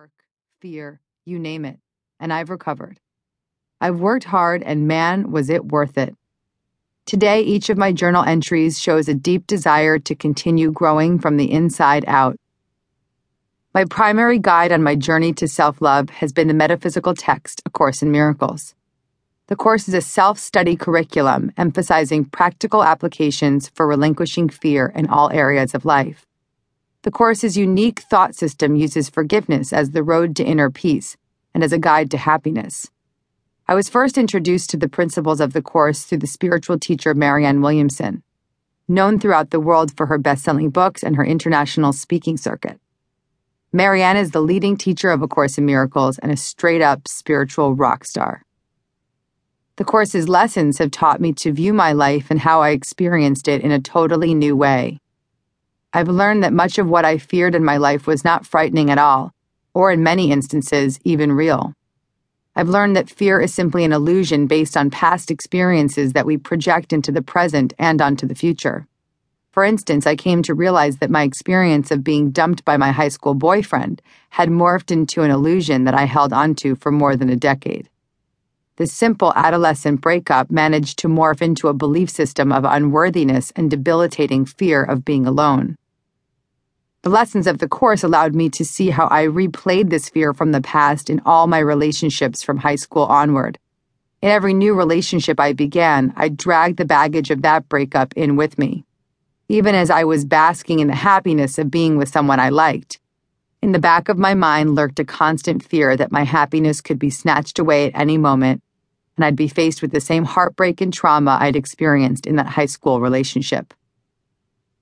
work, fear, you name it, and I've recovered. I've worked hard, and man, was it worth it. Today, each of my journal entries shows a deep desire to continue growing from the inside out. My primary guide on my journey to self love has been the metaphysical text, A Course in Miracles. The course is a self study curriculum emphasizing practical applications for relinquishing fear in all areas of life. The Course's unique thought system uses forgiveness as the road to inner peace and as a guide to happiness. I was first introduced to the principles of the Course through the spiritual teacher Marianne Williamson, known throughout the world for her best selling books and her international speaking circuit. Marianne is the leading teacher of A Course in Miracles and a straight up spiritual rock star. The Course's lessons have taught me to view my life and how I experienced it in a totally new way. I've learned that much of what I feared in my life was not frightening at all, or in many instances, even real. I've learned that fear is simply an illusion based on past experiences that we project into the present and onto the future. For instance, I came to realize that my experience of being dumped by my high school boyfriend had morphed into an illusion that I held onto for more than a decade. This simple adolescent breakup managed to morph into a belief system of unworthiness and debilitating fear of being alone. The lessons of the course allowed me to see how I replayed this fear from the past in all my relationships from high school onward. In every new relationship I began, I dragged the baggage of that breakup in with me. Even as I was basking in the happiness of being with someone I liked, in the back of my mind lurked a constant fear that my happiness could be snatched away at any moment, and I'd be faced with the same heartbreak and trauma I'd experienced in that high school relationship.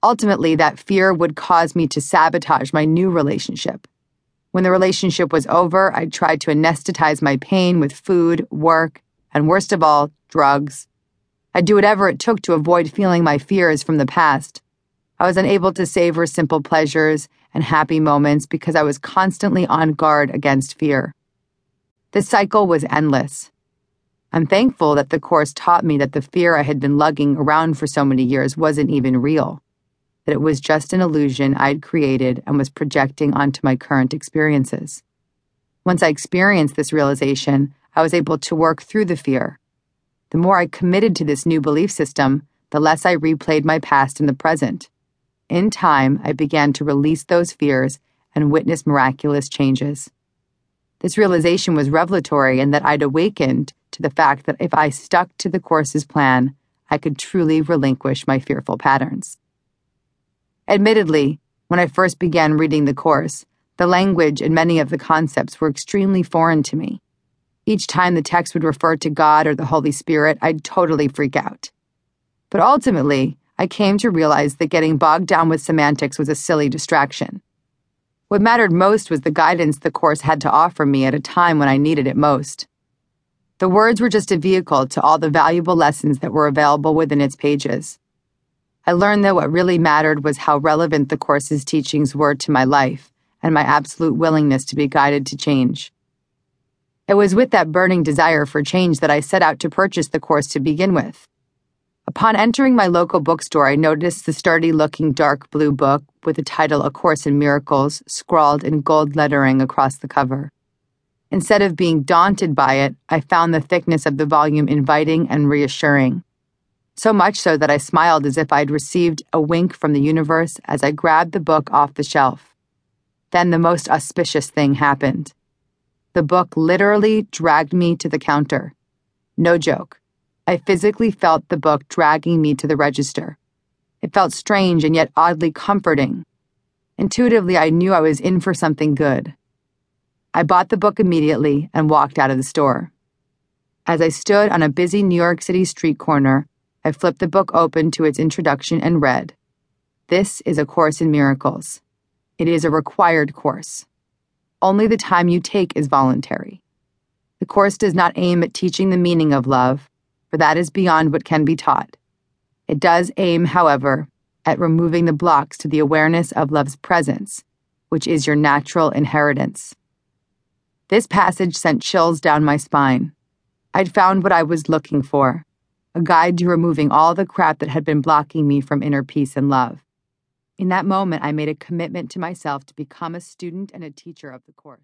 Ultimately, that fear would cause me to sabotage my new relationship. When the relationship was over, I tried to anesthetize my pain with food, work, and worst of all, drugs. I'd do whatever it took to avoid feeling my fears from the past. I was unable to savor simple pleasures and happy moments because I was constantly on guard against fear. The cycle was endless. I'm thankful that the course taught me that the fear I had been lugging around for so many years wasn't even real that it was just an illusion I'd created and was projecting onto my current experiences. Once I experienced this realization, I was able to work through the fear. The more I committed to this new belief system, the less I replayed my past in the present. In time, I began to release those fears and witness miraculous changes. This realization was revelatory in that I'd awakened to the fact that if I stuck to the course's plan, I could truly relinquish my fearful patterns. Admittedly, when I first began reading the course, the language and many of the concepts were extremely foreign to me. Each time the text would refer to God or the Holy Spirit, I'd totally freak out. But ultimately, I came to realize that getting bogged down with semantics was a silly distraction. What mattered most was the guidance the course had to offer me at a time when I needed it most. The words were just a vehicle to all the valuable lessons that were available within its pages. I learned that what really mattered was how relevant the course's teachings were to my life and my absolute willingness to be guided to change. It was with that burning desire for change that I set out to purchase the course to begin with. Upon entering my local bookstore, I noticed the sturdy looking dark blue book with the title A Course in Miracles scrawled in gold lettering across the cover. Instead of being daunted by it, I found the thickness of the volume inviting and reassuring so much so that I smiled as if I'd received a wink from the universe as I grabbed the book off the shelf. Then the most auspicious thing happened. The book literally dragged me to the counter. No joke. I physically felt the book dragging me to the register. It felt strange and yet oddly comforting. Intuitively, I knew I was in for something good. I bought the book immediately and walked out of the store. As I stood on a busy New York City street corner, I flipped the book open to its introduction and read This is a Course in Miracles. It is a required course. Only the time you take is voluntary. The course does not aim at teaching the meaning of love, for that is beyond what can be taught. It does aim, however, at removing the blocks to the awareness of love's presence, which is your natural inheritance. This passage sent chills down my spine. I'd found what I was looking for a guide to removing all the crap that had been blocking me from inner peace and love. In that moment, I made a commitment to myself to become a student and a teacher of the course.